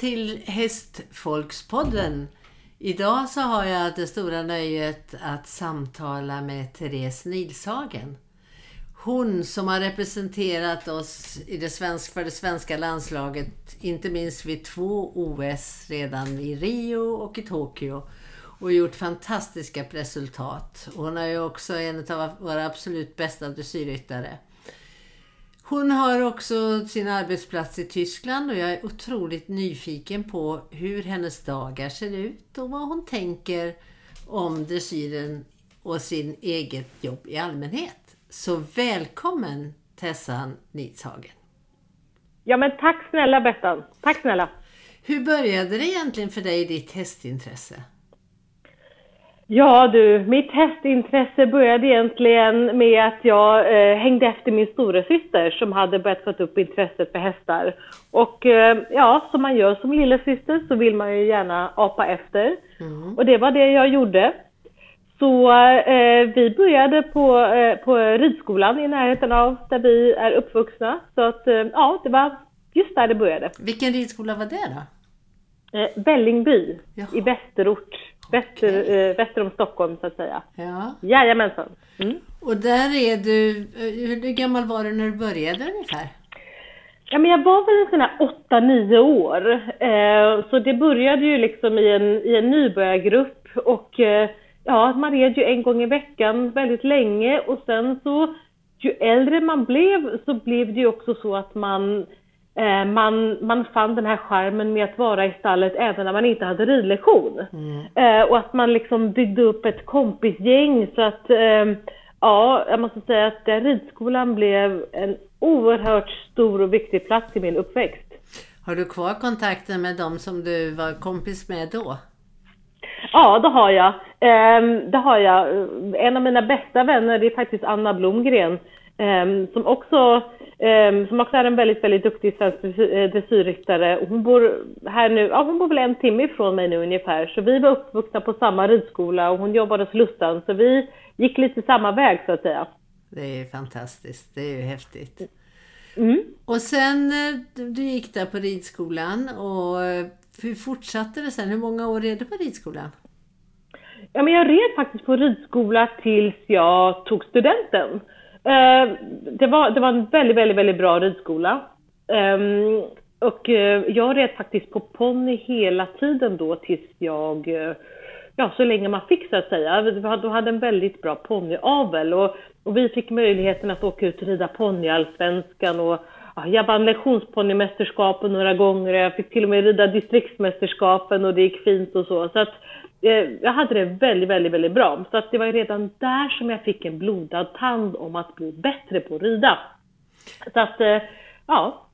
Välkommen till Hästfolkspodden. Idag så har jag det stora nöjet att samtala med Therese Nilshagen. Hon som har representerat oss i det svenska, för det svenska landslaget, inte minst vid två OS redan i Rio och i Tokyo och gjort fantastiska resultat. Hon är ju också en av våra absolut bästa dressyrryttare. Hon har också sin arbetsplats i Tyskland och jag är otroligt nyfiken på hur hennes dagar ser ut och vad hon tänker om dressyren och sin eget jobb i allmänhet. Så välkommen Tessan Nitshagen. Ja men tack snälla Bettan. Tack snälla. Hur började det egentligen för dig ditt hästintresse? Ja du, mitt hästintresse började egentligen med att jag eh, hängde efter min storasyster som hade börjat få upp intresset för hästar. Och eh, ja, som man gör som lillasyster så vill man ju gärna apa efter. Mm. Och det var det jag gjorde. Så eh, vi började på, eh, på ridskolan i närheten av där vi är uppvuxna. Så att eh, ja, det var just där det började. Vilken ridskola var det då? Eh, Vällingby i Västerort. Väster, okay. eh, väster om Stockholm så att säga. Ja. Jajamensan. Mm. Och där är du, eh, hur gammal var du när du började ungefär? Ja, men jag var väl en sån här 8-9 år. Eh, så det började ju liksom i en, i en nybörjargrupp och eh, ja, man red ju en gång i veckan väldigt länge och sen så ju äldre man blev så blev det ju också så att man man, man fann den här skärmen med att vara i stallet även när man inte hade ridlektion. Mm. Eh, och att man liksom byggde upp ett kompisgäng så att eh, ja, jag måste säga att den ridskolan blev en oerhört stor och viktig plats i min uppväxt. Har du kvar kontakten med dem som du var kompis med då? Ja, det har jag. Ehm, det har jag. En av mina bästa vänner är faktiskt Anna Blomgren ehm, som också Um, som också är en väldigt, väldigt duktig svensk eh, dressyrryttare. Hon bor här nu, ja hon bor väl en timme ifrån mig nu ungefär. Så vi var uppvuxna på samma ridskola och hon jobbade hos Lustan. Så vi gick lite samma väg så att säga. Det är fantastiskt, det är ju häftigt. Mm. Och sen eh, du gick där på ridskolan och eh, hur fortsatte det sen? Hur många år red du på ridskolan? Ja, men jag red faktiskt på ridskola tills jag tog studenten. Eh, det, var, det var en väldigt, väldigt, väldigt bra ridskola. Um, och uh, jag red faktiskt på ponny hela tiden då tills jag, uh, ja så länge man fick så att säga. Vi hade en väldigt bra ponnyavel och, och vi fick möjligheten att åka ut och rida ponnyallsvenskan och ja, jag vann lektionsponnymästerskapen några gånger. Jag fick till och med rida distriktsmästerskapen och det gick fint och så. Så att jag hade det väldigt, väldigt, väldigt bra. Så att det var redan där som jag fick en blodad tand om att bli bättre på att rida. Så att, eh, ja.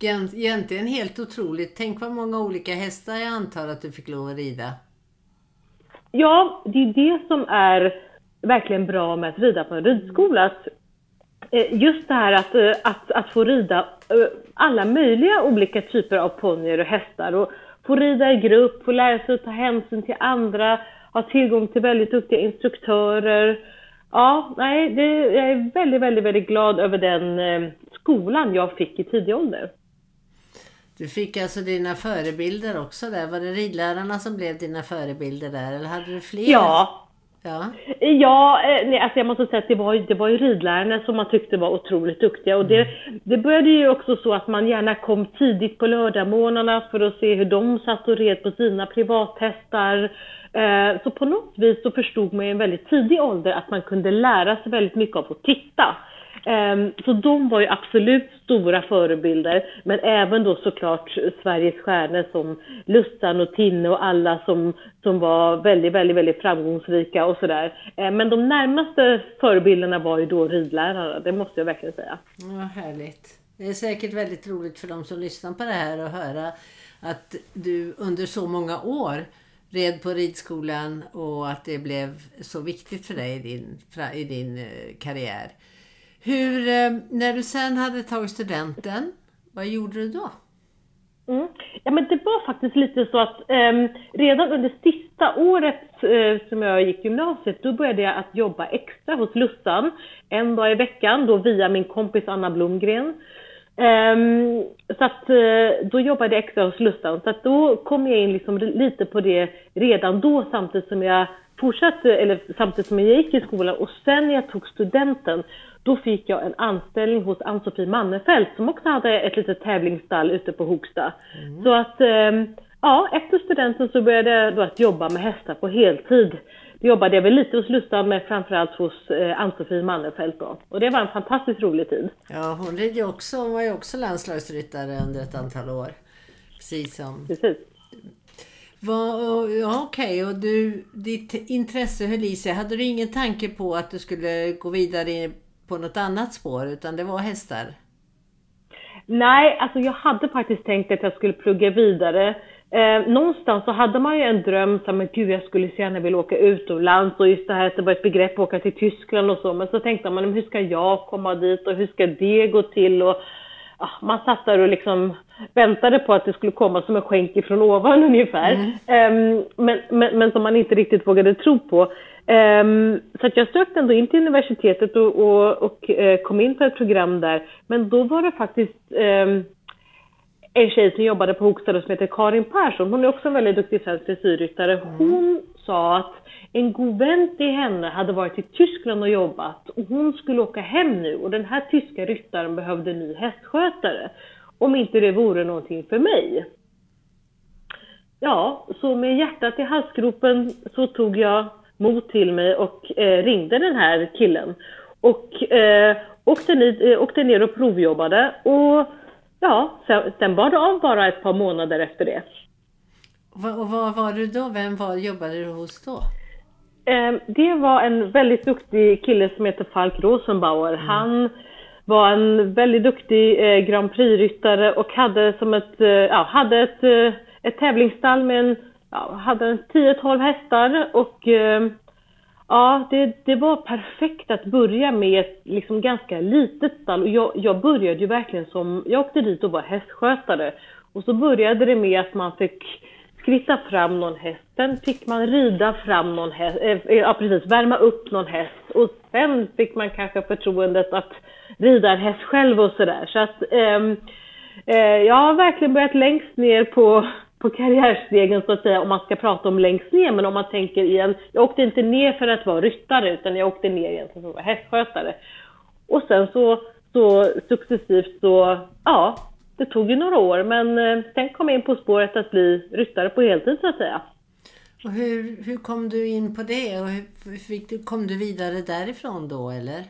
Egentligen helt otroligt. Tänk vad många olika hästar jag antar att du fick lov att rida. Ja, det är det som är verkligen bra med att rida på en ridskola. Eh, just det här att, att, att få rida alla möjliga olika typer av ponnyer och hästar. Och få rida i grupp, få lära sig att ta hänsyn till andra, ha tillgång till väldigt duktiga instruktörer. Ja, nej, det, jag är väldigt, väldigt, väldigt glad över den eh, skolan jag fick i tidig ålder. Du fick alltså dina förebilder också där. Var det ridlärarna som blev dina förebilder där eller hade du fler? Ja, Ja, ja eh, nej, alltså jag måste säga att det var, det var ju ridlärarna som man tyckte var otroligt duktiga. Och det, mm. det började ju också så att man gärna kom tidigt på lördagmorgnarna för att se hur de satt och red på sina privathästar. Eh, så på något vis så förstod man i en väldigt tidig ålder att man kunde lära sig väldigt mycket av att titta. Ehm, så de var ju absolut stora förebilder, men även då såklart Sveriges stjärnor som Lussan och Tinne och alla som, som var väldigt, väldigt, väldigt framgångsrika och sådär. Ehm, men de närmaste förebilderna var ju då ridlärare, det måste jag verkligen säga. Ja, härligt. Det är säkert väldigt roligt för de som lyssnar på det här att höra att du under så många år red på ridskolan och att det blev så viktigt för dig i din, i din eh, karriär. Hur, eh, när du sen hade tagit studenten, vad gjorde du då? Mm. Ja, men det var faktiskt lite så att eh, redan under sista året eh, som jag gick gymnasiet, då började jag att jobba extra hos Lussan en dag i veckan, då via min kompis Anna Blomgren. Eh, så att eh, då jobbade jag extra hos Lussan. Så att då kom jag in liksom lite på det redan då samtidigt som jag fortsatte, eller samtidigt som jag gick i skolan. Och sen när jag tog studenten, då fick jag en anställning hos Ann-Sofie Mannefelt som också hade ett litet tävlingsstall ute på Hogsta. Mm. Så att um, ja, efter studenten så började jag då att jobba med hästar på heltid jobbade jag väl lite hos Lustan men framförallt hos eh, Ann-Sofie Mannefelt då. Och det var en fantastiskt rolig tid. Ja, hon, red ju också, hon var ju också landslagsryttare under ett antal år. Precis som... Precis. ja, Okej, okay. och du, ditt intresse höll i sig. Hade du ingen tanke på att du skulle gå vidare på något annat spår utan det var hästar? Nej, alltså jag hade faktiskt tänkt att jag skulle plugga vidare. Eh, någonstans så hade man ju en dröm, som att gud jag skulle så gärna vilja åka utomlands och just det här att det var ett begrepp att åka till Tyskland och så. Men så tänkte man, hur ska jag komma dit och hur ska det gå till? Och, man satt där och liksom väntade på att det skulle komma som en skänk ifrån ovan ungefär. Mm. Um, men, men, men som man inte riktigt vågade tro på. Um, så jag sökte ändå in till universitetet och, och, och uh, kom in på ett program där. Men då var det faktiskt um, en tjej som jobbade på Hogstad som heter Karin Persson. Hon är också en väldigt duktig svensk dressyrryttare. Mm. Hon sa att en god vän till henne hade varit i Tyskland och jobbat och hon skulle åka hem nu och den här tyska ryttaren behövde en ny hästskötare. Om inte det vore någonting för mig. Ja, så med hjärtat i halsgropen så tog jag mod till mig och eh, ringde den här killen. Och eh, åkte, ni, eh, åkte ner och provjobbade och ja, sen, bar det av bara ett par månader efter det. Och vad var du då? Vem var, jobbade du hos då? Eh, det var en väldigt duktig kille som heter Falk Rosenbauer. Mm. Han var en väldigt duktig eh, Grand Prix-ryttare och hade som ett, eh, ja, hade ett, eh, ett tävlingsstall med en, ja, hade 10-12 hästar och eh, Ja, det, det var perfekt att börja med ett liksom ganska litet stall. Och jag, jag började ju verkligen som, jag åkte dit och var hästskötare. Och så började det med att man fick skritta fram någon häst, sen fick man rida fram någon häst, äh, ja precis, värma upp någon häst och sen fick man kanske förtroendet att rida en häst själv och sådär. Så att ähm, äh, jag har verkligen börjat längst ner på på karriärstegen så att säga om man ska prata om längst ner. Men om man tänker igen, jag åkte inte ner för att vara ryttare utan jag åkte ner egentligen för att vara hästskötare. Och sen så, så successivt så, ja, det tog ju några år men eh, sen kom jag in på spåret att bli ryttare på heltid så att säga. Och hur, hur kom du in på det och hur fick du, kom du vidare därifrån då eller?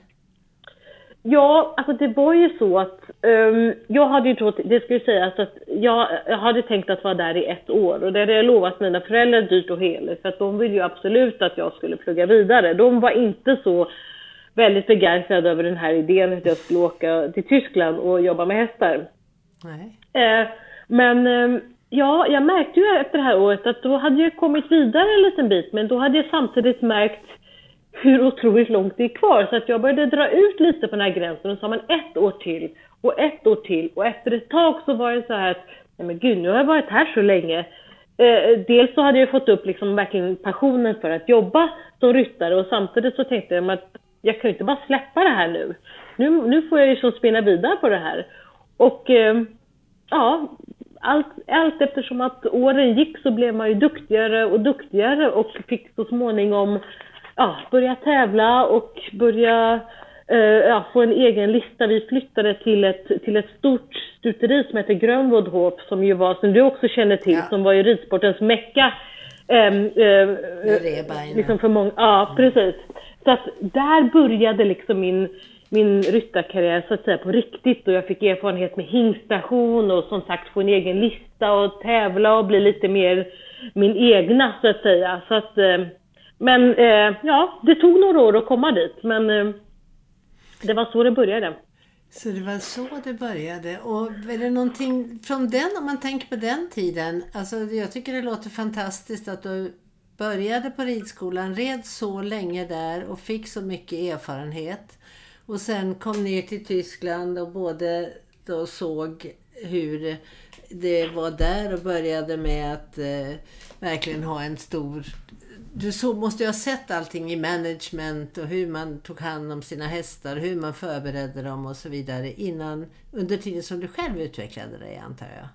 Ja, alltså det var ju så att um, jag hade ju trott, det ju sägas att jag, jag, hade tänkt att vara där i ett år och det hade jag lovat mina föräldrar dyrt och heligt för att de ville ju absolut att jag skulle plugga vidare. De var inte så väldigt begeistrade över den här idén att jag skulle åka till Tyskland och jobba med hästar. Nej. Uh, men um, ja, jag märkte ju efter det här året att då hade jag kommit vidare en liten bit men då hade jag samtidigt märkt hur otroligt långt det är kvar. Så att jag började dra ut lite på den här gränsen och sa men ett år till och ett år till. Och efter ett tag så var det så här att, nej men gud nu har jag varit här så länge. Eh, dels så hade jag fått upp liksom verkligen passionen för att jobba som ryttare och samtidigt så tänkte jag att jag kan ju inte bara släppa det här nu. Nu, nu får jag ju så spinna vidare på det här. Och eh, ja, allt, allt eftersom att åren gick så blev man ju duktigare och duktigare och fick så småningom ja, börja tävla och börja eh, ja, få en egen lista. Vi flyttade till ett, till ett stort stuteri som heter Grönvodhop som ju var, som du också känner till, ja. som var ju ridsportens mecka. Eh, eh, liksom för många, ja, precis. Så att där började liksom min, min ryttarkarriär så att säga på riktigt och jag fick erfarenhet med hingstation och som sagt få en egen lista och tävla och bli lite mer min egna så att säga. Så att eh, men eh, ja, det tog några år att komma dit, men eh, det var så det började. Så det var så det började. Och är det någonting från den, om man tänker på den tiden, alltså jag tycker det låter fantastiskt att du började på ridskolan, red så länge där och fick så mycket erfarenhet. Och sen kom ner till Tyskland och både då såg hur det var där och började med att eh, verkligen ha en stor du så, måste ju ha sett allting i management och hur man tog hand om sina hästar, hur man förberedde dem och så vidare innan, under tiden som du själv utvecklade dig antar jag?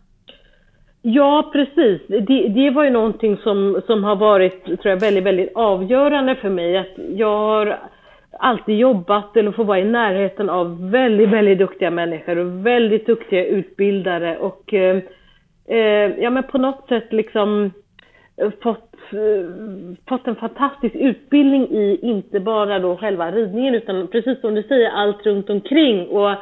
Ja, precis. Det, det var ju någonting som, som har varit, tror jag, väldigt, väldigt avgörande för mig. Att jag har alltid jobbat eller får vara i närheten av väldigt, väldigt duktiga människor och väldigt duktiga utbildare och eh, eh ja, men på något sätt liksom fått, Eh, fått en fantastisk utbildning i inte bara då själva ridningen utan precis som du säger allt runt omkring och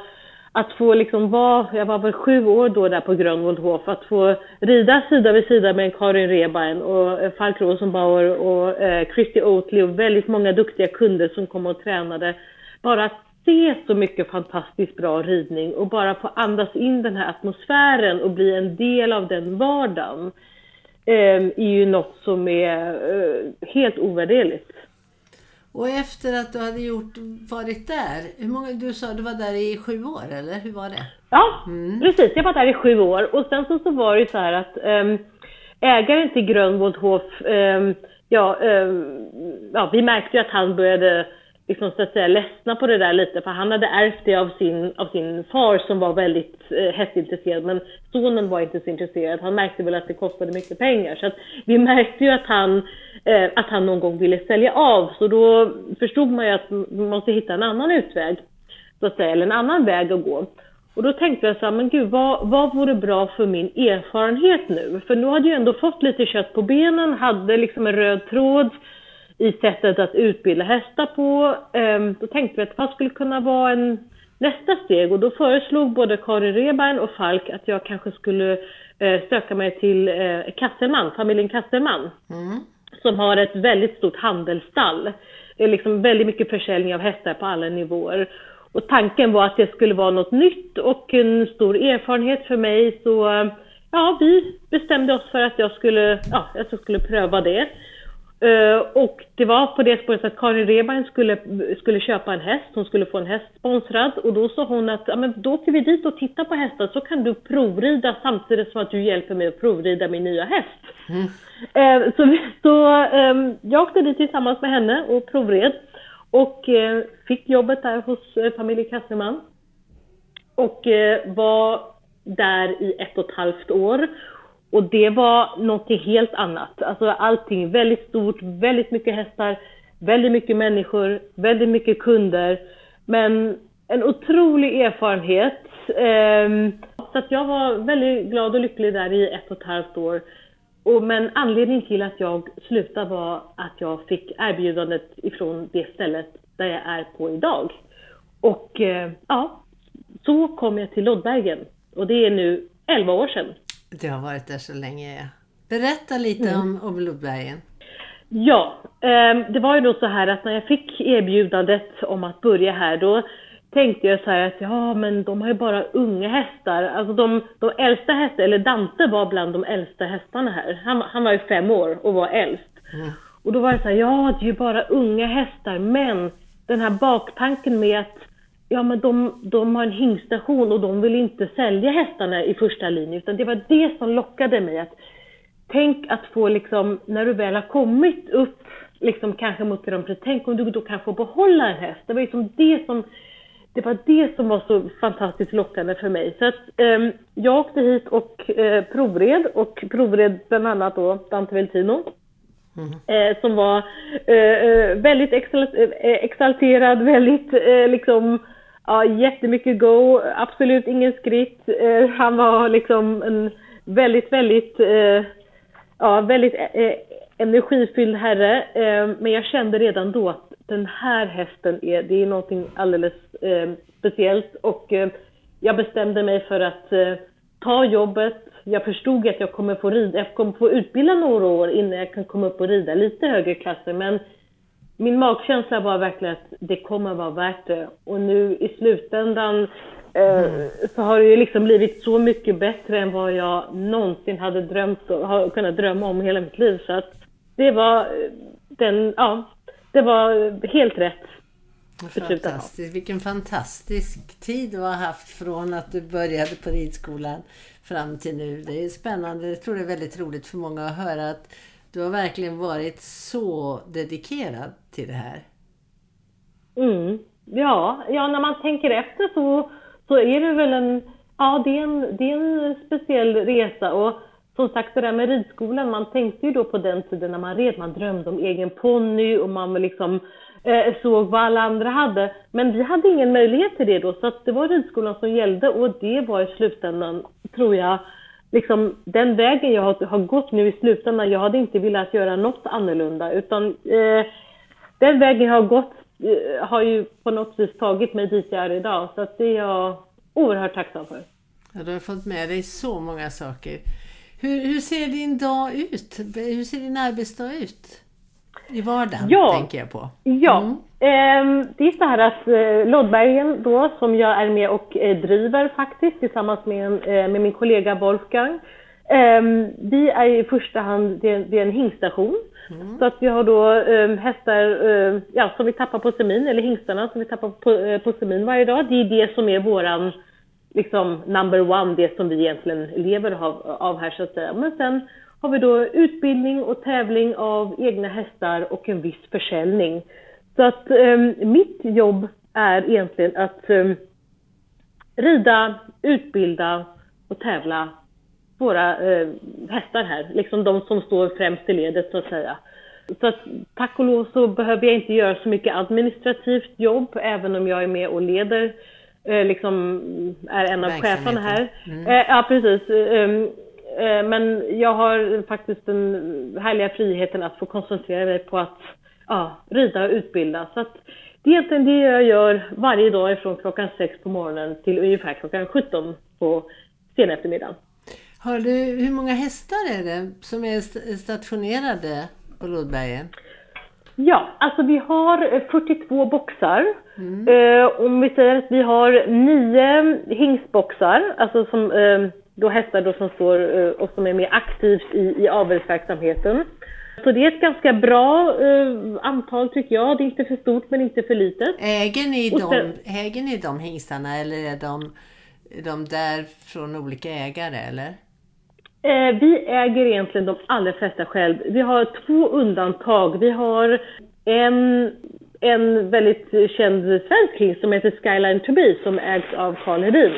att få liksom vara, jag var väl sju år då där på Grönvoldhof, att få rida sida vid sida med Karin Rebein och eh, Falk Rosenbauer och eh, Christy Oatley och väldigt många duktiga kunder som kom och tränade. Bara att se så mycket fantastiskt bra ridning och bara få andas in den här atmosfären och bli en del av den vardagen eh, är ju något som är eh, helt ovärderligt. Och efter att du hade gjort, varit där, hur många, du sa du var där i sju år eller hur var det? Ja, mm. precis. Jag var där i sju år och sen så, så var det så här att um, ägaren till Grönvoldhof, um, ja, um, ja, vi märkte ju att han började liksom så att säga ledsna på det där lite för han hade ärvt det av sin, av sin far som var väldigt eh, hästintresserad men sonen var inte så intresserad. Han märkte väl att det kostade mycket pengar så att vi märkte ju att han, eh, att han någon gång ville sälja av så då förstod man ju att man måste hitta en annan utväg så att säga, eller en annan väg att gå. Och då tänkte jag så här, men gud vad, vad vore bra för min erfarenhet nu? För nu hade jag ändå fått lite kött på benen, hade liksom en röd tråd i sättet att utbilda hästar på. Ehm, då tänkte vi att vad skulle kunna vara en nästa steg och då föreslog både Karin Rebein och Falk att jag kanske skulle eh, söka mig till eh, Kasselman, familjen Kasselman. Mm. Som har ett väldigt stort handelsstall. Det är liksom väldigt mycket försäljning av hästar på alla nivåer. Och tanken var att det skulle vara något nytt och en stor erfarenhet för mig så ja, vi bestämde oss för att jag skulle, ja, jag skulle pröva det. Uh, och det var på det spåret att Karin Rebein skulle, skulle köpa en häst, hon skulle få en häst sponsrad. Och då sa hon att ja, men då åker vi dit och tittar på hästar så kan du provrida samtidigt som att du hjälper mig att provrida min nya häst. Mm. Uh, så så um, jag åkte dit tillsammans med henne och provred. Och uh, fick jobbet där hos familjen Kasselman. Och var där i ett och ett halvt år och det var någonting helt annat. Alltså allting väldigt stort, väldigt mycket hästar, väldigt mycket människor, väldigt mycket kunder. Men en otrolig erfarenhet. Ehm, så att jag var väldigt glad och lycklig där i ett och ett halvt år. Och, men anledningen till att jag slutade var att jag fick erbjudandet ifrån det stället där jag är på idag. Och eh, ja, så kom jag till Loddbergen. Och det är nu 11 år sedan. Du har varit där så länge. Berätta lite mm. om, om Blodbergen. Ja, eh, det var ju då så här att när jag fick erbjudandet om att börja här då tänkte jag så här att ja men de har ju bara unga hästar. Alltså de, de äldsta hästarna, eller Dante var bland de äldsta hästarna här. Han, han var ju fem år och var äldst. Mm. Och då var det så här, ja det är ju bara unga hästar men den här baktanken med att ja men de, de har en hingstation och de vill inte sälja hästarna i första linjen utan det var det som lockade mig att tänk att få liksom, när du väl har kommit upp liksom kanske mot Grand tänk om du då kan få behålla en häst. Det var liksom det som det var det som var så fantastiskt lockande för mig. Så att eh, jag åkte hit och eh, provred och provred bland annat då Dante Veltino. Mm. Eh, som var eh, eh, väldigt eh, exalterad, väldigt liksom Ja, jättemycket go, absolut ingen skritt. Eh, han var liksom en väldigt, väldigt, eh, ja, väldigt eh, energifylld herre. Eh, men jag kände redan då att den här hästen är, det är någonting alldeles eh, speciellt och eh, jag bestämde mig för att eh, ta jobbet. Jag förstod att jag kommer få rida, jag kommer få utbilda några år innan jag kan komma upp och rida lite högre klasser men min magkänsla var verkligen att det kommer vara värt det. Och nu i slutändan eh, mm. så har det ju liksom blivit så mycket bättre än vad jag någonsin hade drömt och har kunnat drömma om hela mitt liv. Så att det var eh, den, ja, det var helt rätt. Fantastiskt. Vilken fantastisk tid du har haft från att du började på ridskolan fram till nu. Det är spännande. Jag tror det är väldigt roligt för många att höra att du har verkligen varit så dedikerad till det här. Mm. Ja, ja, när man tänker efter så, så är det väl en, ja det är en, det är en speciell resa och som sagt det där med ridskolan, man tänkte ju då på den tiden när man red, man drömde om egen ponny och man liksom eh, såg vad alla andra hade. Men vi hade ingen möjlighet till det då, så att det var ridskolan som gällde och det var i slutändan, tror jag, liksom den vägen jag har, har gått nu i slutändan, jag hade inte velat göra något annorlunda utan eh, den vägen jag har gått eh, har ju på något vis tagit mig dit jag är idag. Så att det är jag oerhört tacksam för. Ja, du har fått med dig så många saker. Hur, hur ser din dag ut? Hur ser din arbetsdag ut? I vardagen Ja. tänker jag på. Ja, Mm. ehm, det är så här att eh, Loddbergen då, som jag är med och eh, driver faktiskt tillsammans med, eh, med min kollega Wolfgang. ehm, vi är i första hand, det är, det är en hingstation. Så att vi har då ehm, hästar eh, ja, som vi tappar på semin, eller hingstarna som vi tappar på, eh, på semin varje dag. Det är det som är våran liksom number one, det som vi egentligen lever av, av här så att säga. Men sen har vi då utbildning och tävling av egna hästar och en viss försäljning. Så att ehm, mitt jobb är egentligen att ehm, rida, utbilda och tävla våra eh, hästar här, liksom de som står främst i ledet så att säga. Så att tack och lov så behöver jag inte göra så mycket administrativt jobb, även om jag är med och leder, eh, liksom är en av cheferna här. Verksamheten. Eh, ja, precis. Eh, men jag har faktiskt den härliga friheten att få koncentrera mig på att ja, rida och utbilda. Så att det är egentligen det jag gör varje dag från klockan sex på morgonen till ungefär klockan 17 på sen eftermiddagen. Har du, hur många hästar är det som är st- stationerade på Lodbergen? Ja, alltså vi har eh, 42 boxar. Eh, om vi säger att vi har nio hingstboxar, alltså som eh, då hästar då som står eh, och som är mer aktivt i, i avelsverksamheten. Så det är ett ganska bra eh, antal tycker jag. Det är inte för stort men inte för litet. Äger ni, Och de, sen- äger ni de hingstarna eller är de, de där från olika ägare eller? Eh, vi äger egentligen de allra flesta själv. Vi har två undantag. Vi har en, en väldigt känd svensk hingst som heter Skyline to be som ägs av Carl Hedin.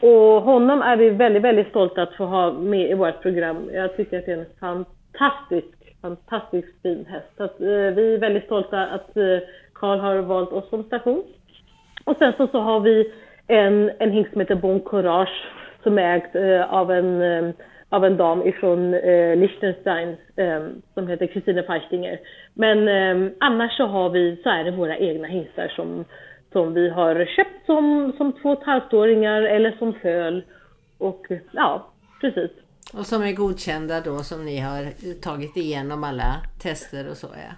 Och honom är vi väldigt, väldigt stolta att få ha med i vårt program. Jag tycker att det är en fantastisk, fantastiskt fin häst. Så att, eh, vi är väldigt stolta att eh, Carl har valt oss som station. Och sen så, så har vi en, en hingst som heter Bon Courage som ägd eh, av, en, eh, av en dam ifrån eh, Liechtenstein eh, som heter Christine Feistinger. Men eh, annars så har vi, så är det våra egna hingstar som, som vi har köpt som, som två och ett halvt-åringar eller som föl. Och ja, precis. Och som är godkända då som ni har tagit igenom alla tester och så ja.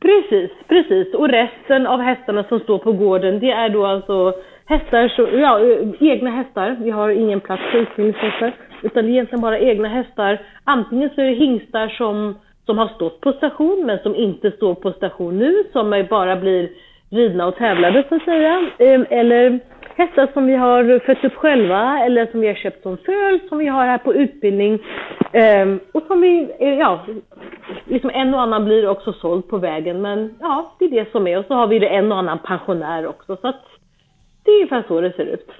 Precis, precis. Och resten av hästarna som står på gården, det är då alltså hästar, så, ja, eh, egna hästar. Vi har ingen plats för utbildningshästar, utan det är egentligen bara egna hästar. Antingen så är det hingstar som, som har stått på station, men som inte står på station nu, som bara blir ridna och tävlade så att säga. Ehm, eller hästar som vi har fött upp själva, eller som vi har köpt som föl, som vi har här på utbildning. Ehm, och som vi, eh, ja, liksom en och annan blir också såld på vägen, men ja, det är det som är. Och så har vi det en och annan pensionär också, så att det är ungefär så det ser ut.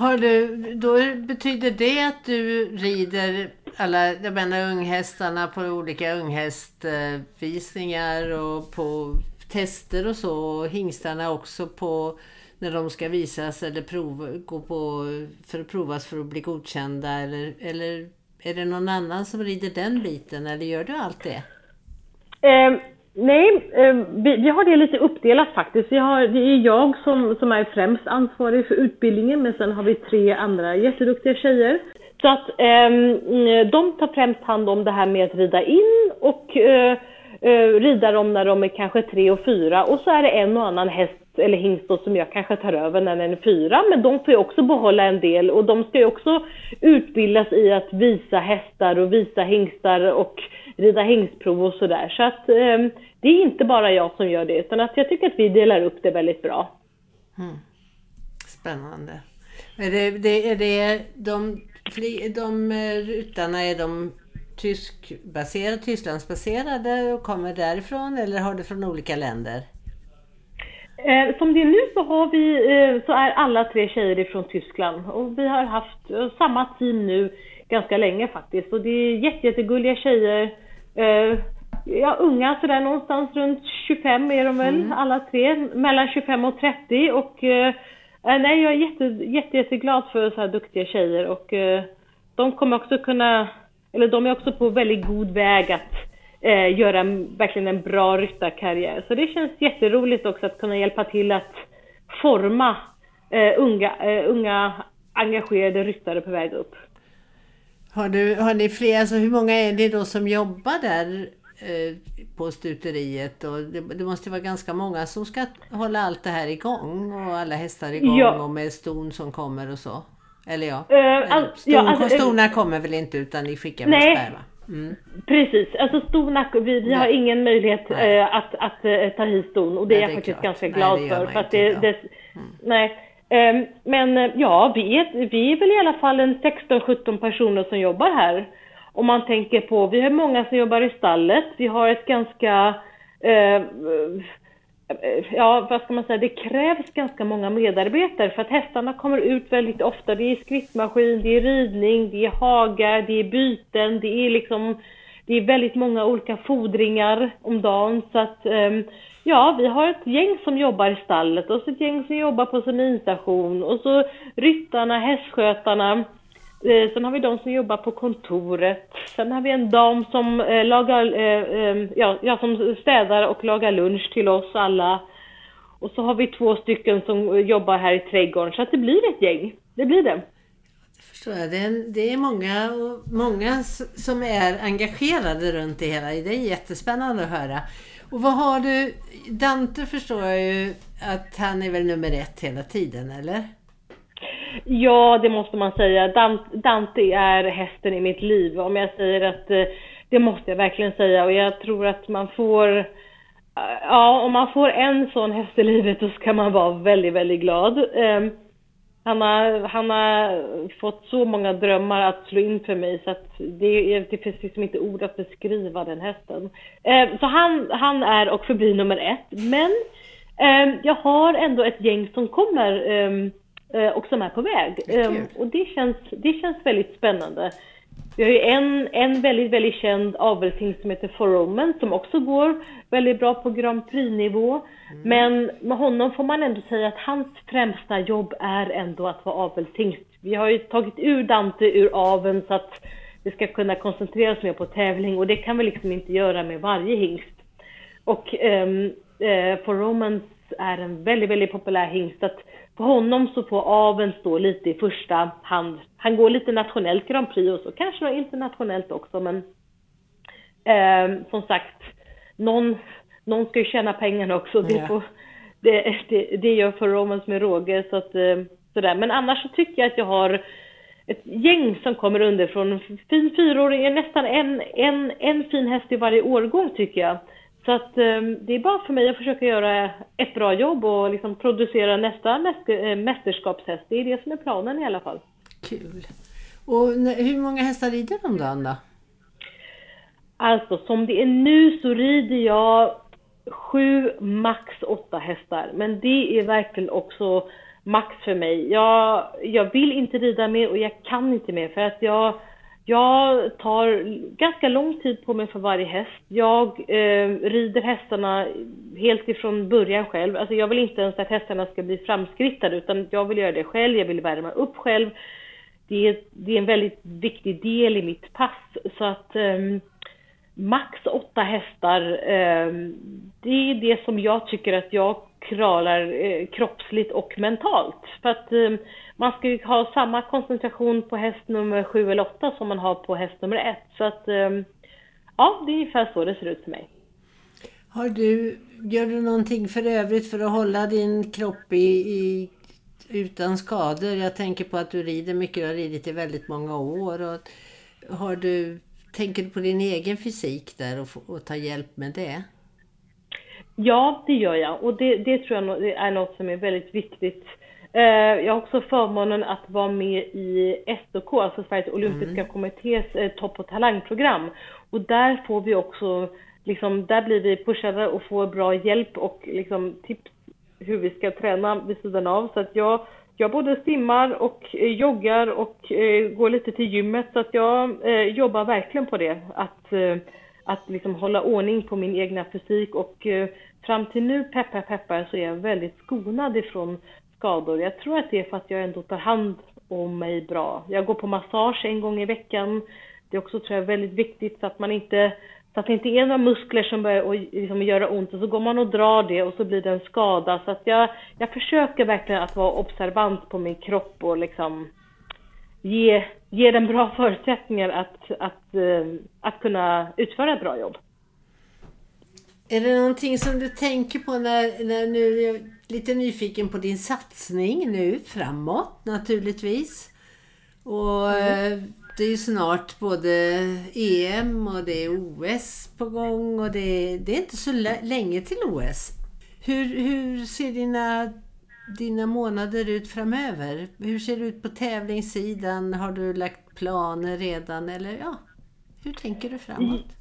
Har du, då betyder det att du rider alla, jag menar unghästarna på olika unghästvisningar och på tester och så. Och hingstarna också på när de ska visas eller prov, gå på för att provas för att bli godkända eller, eller är det någon annan som rider den biten eller gör du allt det? Um nej, eh, vi, vi har det lite uppdelat faktiskt. Vi har, det är jag som, som är främst ansvarig för utbildningen, men sen har vi tre andra jätteduktiga tjejer. Så att eh, de tar främst hand om det här med att rida in och eh, Eh, rida dem när de är kanske tre och fyra. Och så är det en och annan häst eller hingst då som jag kanske tar över när den är fyra. Men de får ju också behålla en del och de ska ju också utbildas i att visa hästar och visa hingstar och rida hingstprov och sådär. Så att eh, det är inte bara jag som gör det utan att jag tycker att vi delar upp det väldigt bra. Mm. Spännande. Är det, det, är det de, de eh, rutarna, är de tyskbaserade, Tysklandsbaserade och kommer därifrån eller har du från olika länder? Eh, som det är nu så, har vi, eh, så är alla tre tjejer från Tyskland och vi har haft eh, samma team nu ganska länge faktiskt. Och det är jätte, jättegulliga tjejer. Ja, unga sådär någonstans runt 25 är de väl mm. alla tre. Mellan 25 och 30 och nej, jag är jätte, jätte, jätteglad för så här duktiga tjejer och de kommer också kunna, eller de är också på väldigt god väg att eh, göra verkligen en bra ryttarkarriär. Så det känns jätteroligt också att kunna hjälpa till att forma eh, unga, eh, unga engagerade ryttare på väg upp. Har, du, har ni fler, alltså hur många är det då som jobbar där eh, på stuteriet? Och det, det, måste vara ganska många som ska hålla allt det här igång och alla hästar igång ja. och med ston som kommer och så. Eller ja, uh, all, ston, ja alltså, stona kommer väl inte utan ni skickar med spärr va? Mm. Precis, alltså stona, vi, vi har ingen möjlighet äh, att, att äh, ta hit ston och det nej, är jag faktiskt klart. ganska glad nej, för. för att det, det, mm. nej, Ehm, men eh, ja, vi är, vi är väl i alla fall en 16-17 personer som jobbar här. Om man tänker på, vi har många som jobbar i stallet, vi har ett ganska, eh, ja vad ska man säga, det krävs ganska många medarbetare för att hästarna kommer ut väldigt ofta. Det är skrittmaskin, det är ridning, det är hagar, det är byten, det är liksom, det är väldigt många olika fodringar om dagen så att ehm, Ja, vi har ett gäng som jobbar i stallet och så ett gäng som jobbar på seminstation och så ryttarna, hästskötarna. Eh, sen har vi de som jobbar på kontoret. Sen har vi en dam som eh, lagar, eh, eh, ja, ja, som städar och lagar lunch till oss alla. Och så har vi två stycken som eh, jobbar här i trädgården så att det blir ett gäng. Det blir det. Det förstår jag. Det är, det är många, många som är engagerade runt det hela. Det är jättespännande att höra. Och vad har du... Dante förstår jag ju att han är väl nummer ett hela tiden, eller? Ja, det måste man säga. Dante är hästen i mitt liv. Om jag säger att eh, det måste jag verkligen säga och jag tror att man får eh, Ja, om man får en sån häst i livet då ska man vara väldigt, väldigt glad. Ehm, han har, han har fått så många drömmar att slå in för mig så att det, det finns liksom inte ord att beskriva den hästen. Ehm, så han, han är och förblir nummer ett. Men ehm, jag har ändå ett gäng som kommer och som är på väg. Ehm, och det känns, det känns väldigt spännande. Vi har ju en, en väldigt, väldigt känd avelshingst som heter Foroman som också går väldigt bra på Grand Prix-nivå. Mm. Men med honom får man ändå säga att hans främsta jobb är ändå att vara avelshingst. Vi har ju tagit ur Dante ur aveln så att vi ska kunna koncentrera oss mer på tävling och det kan vi liksom inte göra med varje hingst. Och um, uh, Foromans är en väldigt, väldigt populär hingst. Att för honom så får aveln stå lite i första hand. Han går lite nationellt Grand Prix och så kanske något internationellt också men eh, som sagt, någon, någon ska ju tjäna pengarna också. Det, får, det, det, det gör för Romans med råge. Så att, eh, sådär. Men annars så tycker jag att jag har ett gäng som kommer underifrån. Fin fyraåring, nästan en, en, en fin häst i varje årgång tycker jag. Så att um, det är bara för mig att försöka göra ett bra jobb och liksom producera nästa äh, mästerskapshäst. Det är det som är planen i alla fall. Kul! Och hur många hästar rider dagen då? Alltså som det är nu så rider jag sju, max åtta hästar. Men det är verkligen också max för mig. Jag, jag vill inte rida mer och jag kan inte mer för att jag jag tar ganska lång tid på mig för varje häst. Jag eh, rider hästarna helt ifrån början själv. Alltså jag vill inte ens att hästarna ska bli framskrittade utan jag vill göra det själv, jag vill värma upp själv. Det är, det är en väldigt viktig del i mitt pass. Så att eh, max åtta hästar, eh, det är det som jag tycker att jag klarar eh, kroppsligt och mentalt. För att eh, man ska ju ha samma koncentration på häst nummer sju eller åtta som man har på häst nummer ett. Så att ehm, ja, det är ungefär så det ser ut för mig. Har du, gör du någonting för övrigt för att hålla din kropp i, i utan skador? Jag tänker på att du rider mycket, du har ridit i väldigt många år. Och har du, tänker du på din egen fysik där och, och ta hjälp med det? Ja, det gör jag och det, det tror jag är något som är väldigt viktigt jag har också förmånen att vara med i SOK, alltså Sveriges Olympiska mm. Kommittés eh, topp och talangprogram. Och där får vi också, liksom, där blir vi pushade och får bra hjälp och liksom, tips hur vi ska träna vid sidan av. Så att jag, jag både simmar och eh, joggar och eh, går lite till gymmet. Så att jag eh, jobbar verkligen på det. Att, eh, att liksom hålla ordning på min egna fysik och fram till nu, peppar peppar, så är jag väldigt skonad ifrån skador. Jag tror att det är för att jag ändå tar hand om mig bra. Jag går på massage en gång i veckan. Det är också tror jag väldigt viktigt så att man inte så att det inte är några muskler som börjar och, liksom, göra ont och så går man och drar det och så blir det en skada. Så att jag, jag försöker verkligen att vara observant på min kropp och liksom ge, ge den bra förutsättningar att, att, eh, att kunna utföra ett bra jobb. Är det någonting som du tänker på när, när nu lite nyfiken på din satsning nu framåt naturligtvis? Och mm. det är ju snart både EM och det är OS på gång och det, det är inte så länge till OS. Hur, hur ser dina, dina månader ut framöver? Hur ser det ut på tävlingssidan? Har du lagt planer redan eller ja, hur tänker du framåt?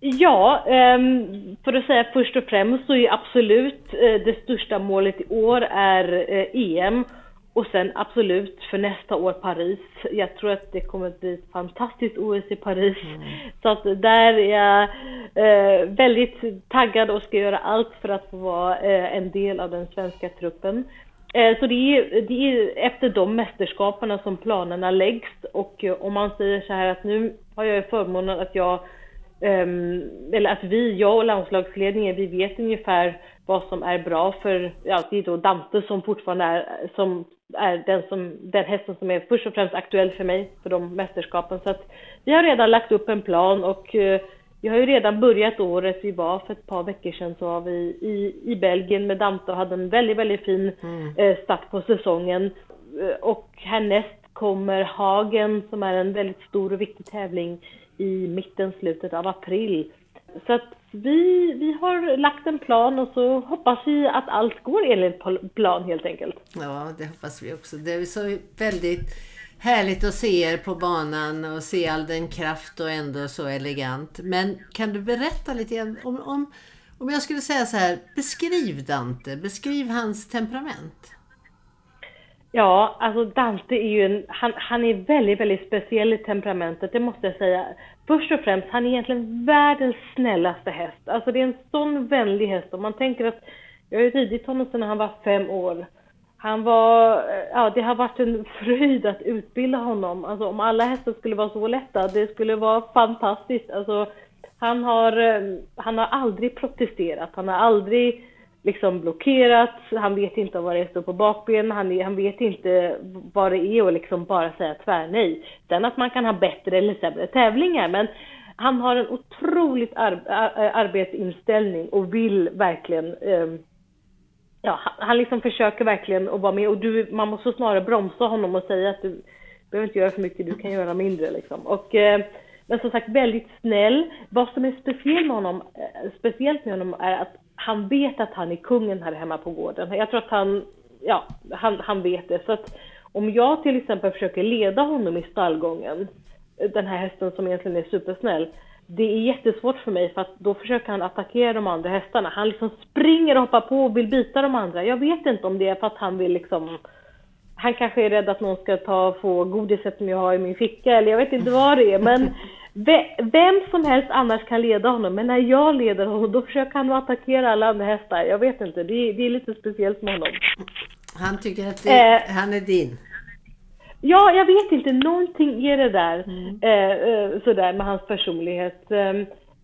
Ja, ehm, för att säga först och främst så är absolut eh, det största målet i år är EM eh, e och sen absolut för nästa år Paris. Jag tror att det kommer att bli ett fantastiskt OS i Paris. Mm. Så att där är jag eh, väldigt taggad och ska göra allt för att få vara en del av den svenska truppen. Så det är, det är efter de mästerskaperna som planerna läggs och om man säger så här att nu har jag förmånen att jag eller att vi, jag och landslagsledningen, vi vet ungefär vad som är bra för, ja det är då Dante som fortfarande är, som är den, som, den hästen som är först och främst aktuell för mig för de mästerskapen. Så att vi har redan lagt upp en plan och uh, vi har ju redan börjat året. Vi var för ett par veckor sedan så var vi i, i Belgien med Dante och hade en väldigt, väldigt fin mm. uh, start på säsongen. Uh, och härnäst kommer Hagen som är en väldigt stor och viktig tävling i mitten, slutet av april. Så att vi, vi har lagt en plan och så hoppas vi att allt går enligt plan helt enkelt. Ja, det hoppas vi också. Det är så väldigt härligt att se er på banan och se all den kraft och ändå så elegant. Men kan du berätta lite grann om, om, om jag skulle säga så här, beskriv Dante, beskriv hans temperament. Ja, alltså Dante är ju en, han, han är väldigt, väldigt speciell i temperamentet, det måste jag säga. Först och främst, han är egentligen världens snällaste häst. Alltså det är en sån vänlig häst och man tänker att jag har ju ridit honom sedan han var fem år. Han var, ja det har varit en fröjd att utbilda honom. Alltså om alla hästar skulle vara så lätta, det skulle vara fantastiskt. Alltså han har, eh, han har aldrig protesterat, han har aldrig liksom blockerat, han vet inte vad det står på bakbenen, han, han vet inte vad det är och liksom bara säga tvärnej. Sen att man kan ha bättre eller sämre tävlingar, men han har en otroligt ar arbetsinställning och vill verkligen um, Ja, han liksom försöker verkligen att vara med och du, man måste snarare bromsa honom och säga att du behöver inte göra för mycket, du kan göra mindre liksom. Och, eh, men som sagt väldigt snäll. Vad som är speciellt med honom, eh, speciellt med honom är att han vet att han är kungen här hemma på gården. Jag tror att han, ja, han, han vet det. Så att om jag till exempel försöker leda honom i stallgången, den här hästen som egentligen är supersnäll, det är jättesvårt för mig för att då försöker han attackera de andra hästarna. Han liksom springer och hoppar på och vill bita de andra. Jag vet inte om det är för att han vill liksom han kanske är rädd att någon ska ta få godiset som jag har i min ficka eller jag vet inte vad det är men vem som helst annars kan leda honom, men när jag leder honom då försöker han attackera alla andra hästar. Jag vet inte, det är, det är lite speciellt med honom. Han tycker att det, eh, han är din? Ja, jag vet inte. Någonting är det där, mm. eh, eh sådär med hans personlighet. Eh,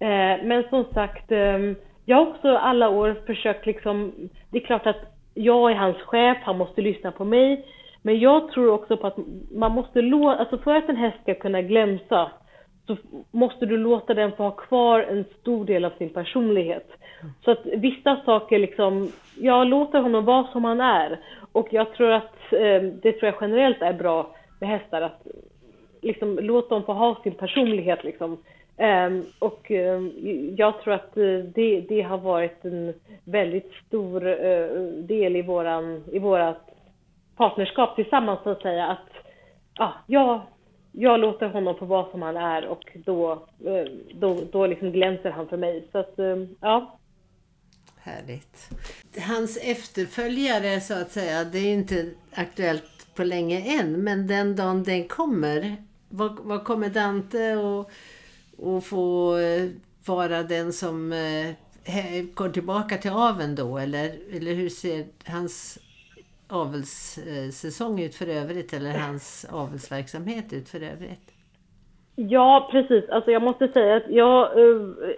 eh, men som sagt, eh, jag har också alla år försökt liksom, det är klart att jag är hans chef, han måste lyssna på mig. Men jag tror också på att man måste låta, alltså för att en häst ska kunna glänsa så måste du låta den få ha kvar en stor del av sin personlighet. Så att vissa saker liksom, jag låter honom vara som han är. Och jag tror att, eh, det tror jag generellt är bra med hästar, att liksom låt dem få ha sin personlighet liksom. Ehm, och eh, jag tror att eh, det, det har varit en väldigt stor eh, del i våran, i vårat partnerskap tillsammans så att säga. Att ja, jag, jag låter honom få vara som han är och då, eh, då, då liksom glänser han för mig. Så att, eh, ja. Härligt. Hans efterföljare så att säga, det är inte aktuellt på länge än, men den dagen den kommer, vad, vad kommer Dante att, att få eh, vara den som går tillbaka till aven då? Eller, eller hur ser hans avelssäsong ut för övrigt eller hans avelsverksamhet ut för övrigt? Ja, precis. Alltså jag måste säga att jag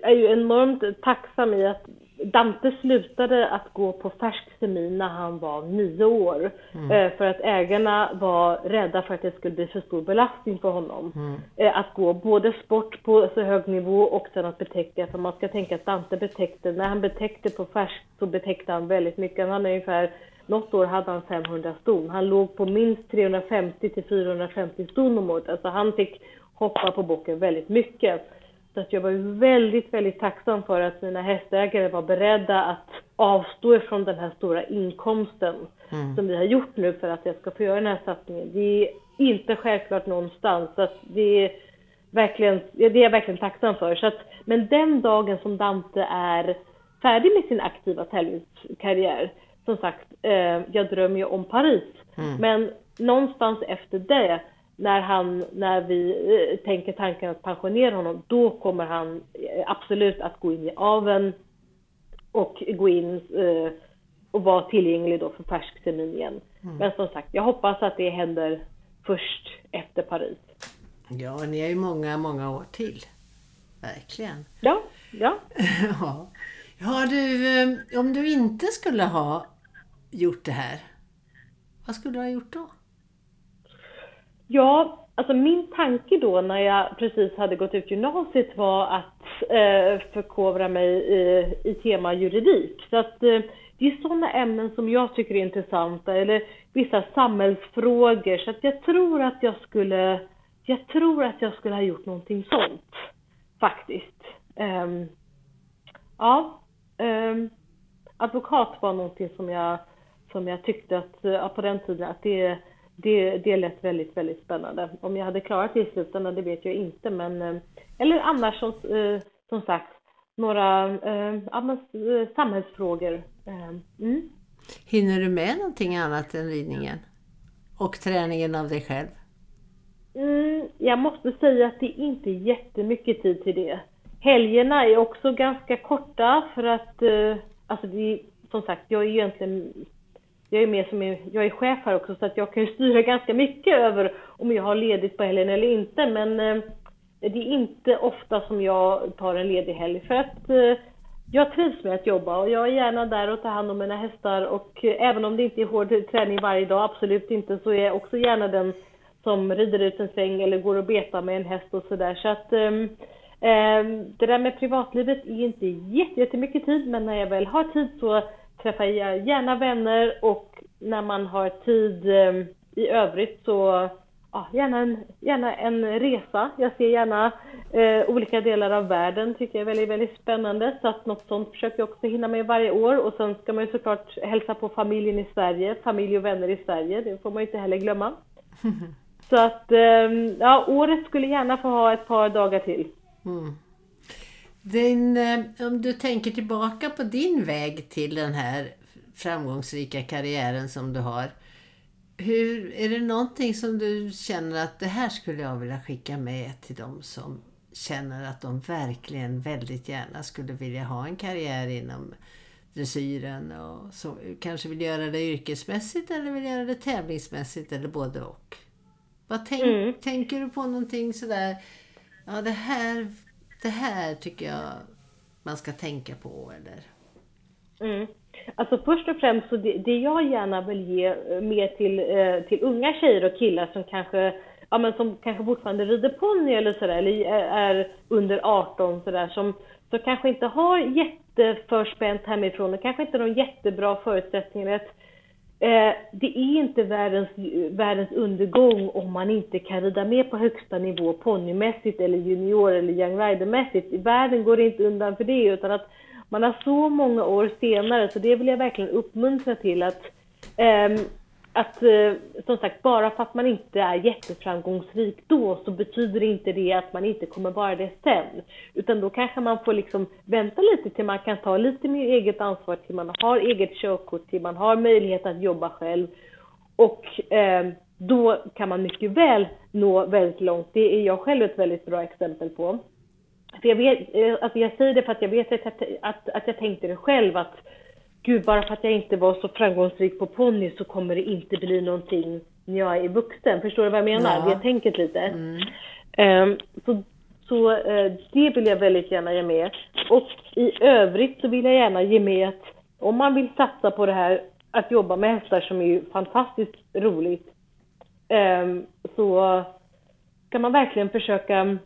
är ju enormt tacksam i att Dante slutade att gå på färsk semin när han var nio år. Mm. För att ägarna var rädda för att det skulle bli för stor belastning för honom. Mm. Att gå både sport på så hög nivå och sen att betäcka. För man ska tänka att Dante betäckte, när han betäckte på färsk så betäckte han väldigt mycket. Han hade ungefär något år hade han 500 ston. Han låg på minst 350 till 450 ston om året. Alltså han fick hoppa på bocken väldigt mycket. Så att jag var väldigt, väldigt tacksam för att mina hästägare var beredda att avstå ifrån den här stora inkomsten mm. som vi har gjort nu för att jag ska få göra den här satsningen. Det är inte självklart någonstans. Så att det är verkligen, det är jag verkligen tacksam för. Så att, men den dagen som Dante är färdig med sin aktiva tävlingskarriär, som sagt, eh, jag drömmer ju om Paris. Mm. Men någonstans efter det, när, han, när vi eh, tänker tanken att pensionera honom, då kommer han eh, absolut att gå in i aven och gå in eh, och vara tillgänglig då för färsk termin igen. Mm. Men som sagt, jag hoppas att det händer först efter Paris. Ja, ni har ju många, många år till. Verkligen. Ja, ja. ja. Har du, eh, om du inte skulle ha gjort det här, vad skulle du ha gjort då? Ja, alltså min tanke då när jag precis hade gått ut gymnasiet var att eh, förkovra mig i, i tema juridik. Så att eh, det är sådana ämnen som jag tycker är intressanta eller vissa samhällsfrågor. Så att jag tror att jag skulle, jag tror att jag skulle ha gjort någonting sånt faktiskt. Um, ja, um, advokat var någonting som jag som jag tyckte att ja, på den tiden att det, det, det lät väldigt, väldigt spännande. Om jag hade klarat det i slutändan, det vet jag inte, men eh, eller annars som, eh, som sagt några eh, samhällsfrågor. Mm. Hinner du med någonting annat än ridningen? Och träningen av dig själv? Mm, jag måste säga att det inte är jättemycket tid till det. Helgerna är också ganska korta för att, alltså det, som sagt, jag är egentligen jag är med som är, jag är chef här också så att jag kan ju styra ganska mycket över om jag har ledigt på helgen eller inte men eh, det är inte ofta som jag tar en ledig helg för att eh, jag trivs med att jobba och jag är gärna där och tar hand om mina hästar och eh, även om det inte är hård träning varje dag, absolut inte, så är jag också gärna den som rider ut en sväng eller går och betar med en häst och sådär. Så att eh, det där med privatlivet är inte jättemycket tid men när jag väl har tid så träffar gärna vänner och när man har tid eh, i övrigt så ja, gärna, en, gärna en resa. Jag ser gärna eh, olika delar av världen, tycker jag är väldigt, väldigt spännande. Så att något sånt försöker jag också hinna med varje år. Och sen ska man ju såklart hälsa på familjen i Sverige, familj och vänner i Sverige. Det får man ju inte heller glömma. Så att, eh, ja, året skulle gärna få ha ett par dagar till. Mm. Den, eh, om du tänker tillbaka på din väg till den här framgångsrika karriären som du har. Hur, är det någonting som du känner att det här skulle jag vilja skicka med till de som känner att de verkligen väldigt gärna skulle vilja ha en karriär inom dressyren och så, kanske vill göra det yrkesmässigt eller vill göra det tävlingsmässigt eller både och. Vad tänk, mm. Tänker du på någonting sådär, ja det här det här tycker jag man ska tänka på eller? Mm. Alltså först och främst så det, det jag gärna vill ge eh, mer till, eh, till unga tjejer och killar som kanske ja, men som kanske fortfarande rider ponny eller sådär, eller eh, är under 18 sådär, som, som kanske inte har jätteförspänt hemifrån och kanske inte har de jättebra förutsättningar att Eh, det är inte världens, världens undergång om man inte kan rida med på högsta nivå ponnymässigt eller junior eller young rider-mässigt. Världen går inte undan för det utan att man har så många år senare, så det vill jag verkligen uppmuntra till att, eh, att eh, som sagt, bara för att man inte är jätteframgångsrik då så betyder inte det att man inte kommer vara det sen. Utan då kanske man får liksom vänta lite till man kan ta lite mer eget ansvar, till man har eget körkort, till man har möjlighet att jobba själv. Och eh, då kan man mycket väl nå väldigt långt. Det är jag själv ett väldigt bra exempel på. För jag, vet, eh, alltså jag säger det för att jag vet att, att, att jag tänkte det själv att gud, bara för att jag inte var så framgångsrik på ponny så kommer det inte bli någonting när jag är vuxen. Förstår du vad jag menar? Ja. Det tänket lite. Mm. Um, så så uh, det vill jag väldigt gärna ge med. Och i övrigt så vill jag gärna ge med att om man vill satsa på det här att jobba med hästar som är ju fantastiskt roligt um, så ska man verkligen försöka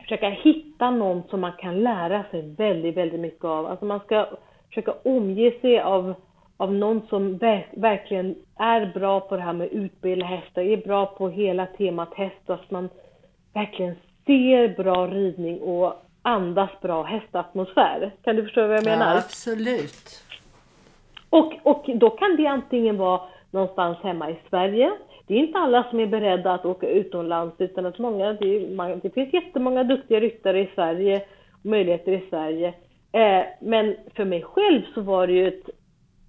försöka hitta någon som man kan lära sig väldigt, väldigt mycket av. Alltså man ska försöka omge sig av, av någon som ver verkligen är bra på det här med utbilda hästar, är bra på hela temat häst och att man verkligen ser bra ridning och andas bra hästatmosfär. Kan du förstå vad jag menar? Ja, absolut. Och, och då kan det antingen vara någonstans hemma i Sverige. Det är inte alla som är beredda att åka utomlands utan att många, det, är, det finns jättemånga duktiga ryttare i Sverige, möjligheter i Sverige. Eh, men för mig själv så var det ju ett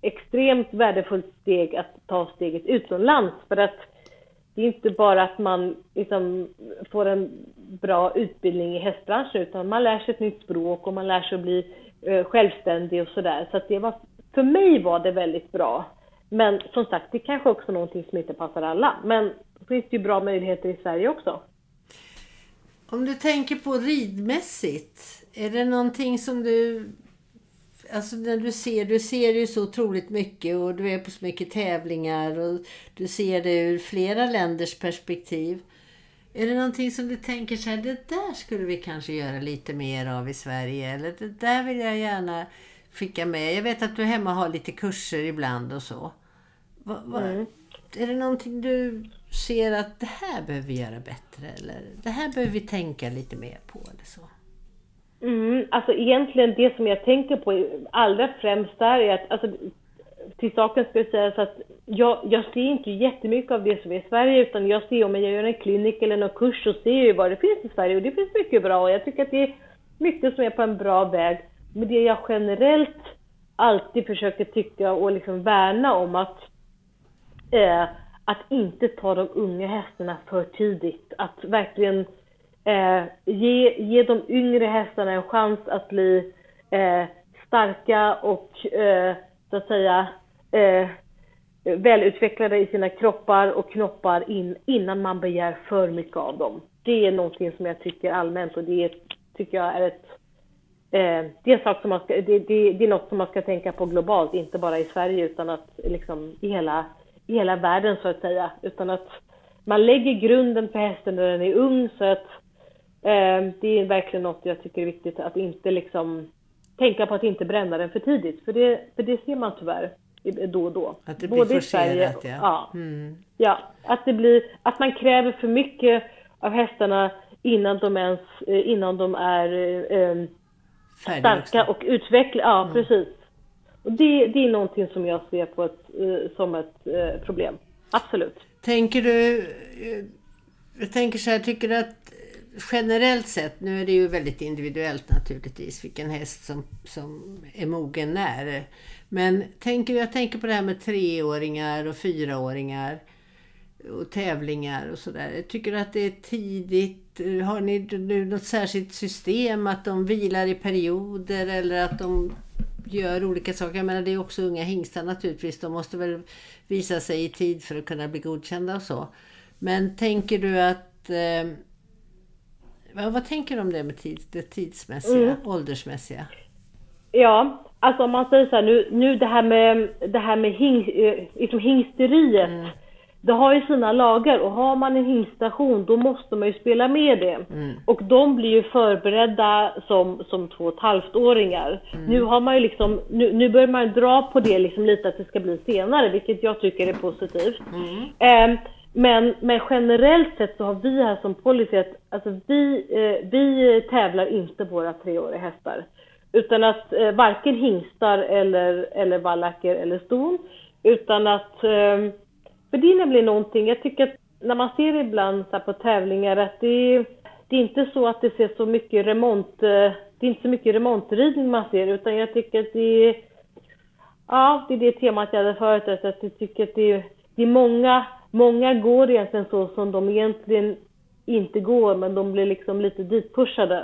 extremt värdefullt steg att ta steget utomlands för att det är inte bara att man liksom får en bra utbildning i hästbranschen utan man lär sig ett nytt språk och man lär sig att bli eh, självständig och sådär. Så att det var, för mig var det väldigt bra. Men som sagt, det kanske också är någonting som inte passar alla. Men det finns ju bra möjligheter i Sverige också. Om du tänker på ridmässigt, är det någonting som du... Alltså när du ser, du ser ju så otroligt mycket och du är på så mycket tävlingar och du ser det ur flera länders perspektiv. Är det någonting som du tänker så här, det där skulle vi kanske göra lite mer av i Sverige eller det där vill jag gärna skicka med. Jag vet att du hemma har lite kurser ibland och så. Va, va, mm. Är det någonting du ser att det här behöver vi göra bättre eller det här behöver vi tänka lite mer på eller så? Mm, alltså egentligen det som jag tänker på allra främst där är att, alltså, till saken ska sägas att jag, jag ser inte jättemycket av det som är i Sverige utan jag ser om jag gör en klinik eller någon kurs så ser jag vad det finns i Sverige och det finns mycket bra och jag tycker att det är mycket som är på en bra väg. Men det jag generellt alltid försöker tycka och liksom värna om att eh, att inte ta de unga hästarna för tidigt. Att verkligen eh, ge, ge de yngre hästarna en chans att bli eh, starka och eh, så att säga eh, välutvecklade i sina kroppar och knoppar in, innan man begär för mycket av dem. Det är någonting som jag tycker allmänt och det tycker jag är ett eh, det, är sak som man ska, det, det, det, är något som man ska tänka på globalt, inte bara i Sverige utan att liksom i hela, i hela världen så att säga. Utan att man lägger grunden för hästen när den är ung så att det är verkligen något jag tycker är viktigt att inte liksom tänka på att inte bränna den för tidigt. För det, för det ser man tyvärr då och då. Att det blir Både forcerat, ja. Ja, mm. ja. Att det blir, att man kräver för mycket av hästarna innan de ens, eh, innan de är eh, starka och utvecklade. Ja, mm. precis. Och det, det är någonting som jag ser på ett, eh, som ett eh, problem. Absolut. Tänker du, eh, jag tänker så här, tycker du att generellt sett, nu är det ju väldigt individuellt naturligtvis vilken häst som, som är mogen när. Men tänker, jag tänker på det här med treåringar och fyraåringar och tävlingar och sådär. Tycker du att det är tidigt? Har ni nu något särskilt system att de vilar i perioder eller att de gör olika saker? Jag menar det är också unga hingstar naturligtvis. De måste väl visa sig i tid för att kunna bli godkända och så. Men tänker du att eh, vad, vad tänker du om det med tid, det tidsmässiga, mm. åldersmässiga? Ja, alltså om man säger så här, nu, nu det här med, det här med hing, liksom hingsteriet. Mm. Det har ju sina lagar och har man en hingstation då måste man ju spela med det. Mm. Och de blir ju förberedda som, som två och ett halvt åringar. Mm. Nu har man ju liksom, nu, nu börjar man dra på det liksom lite att det ska bli senare, vilket jag tycker är positivt. Eh, men, men generellt sett så har vi här som policy att alltså vi, eh, vi tävlar inte våra treåriga hästar. Utan att eh, varken hingstar eller, eller vallacker eller ston. Utan att eh, För det är nämligen någonting, jag tycker att när man ser ibland så på tävlingar att det, det är inte så att det ser så mycket remont, eh, det är inte så mycket remontridning man ser utan jag tycker att det är, ja det är det temat jag hade förut, att jag tycker att det är, det är många, många går egentligen så som de egentligen inte går men de blir liksom lite ditpushade.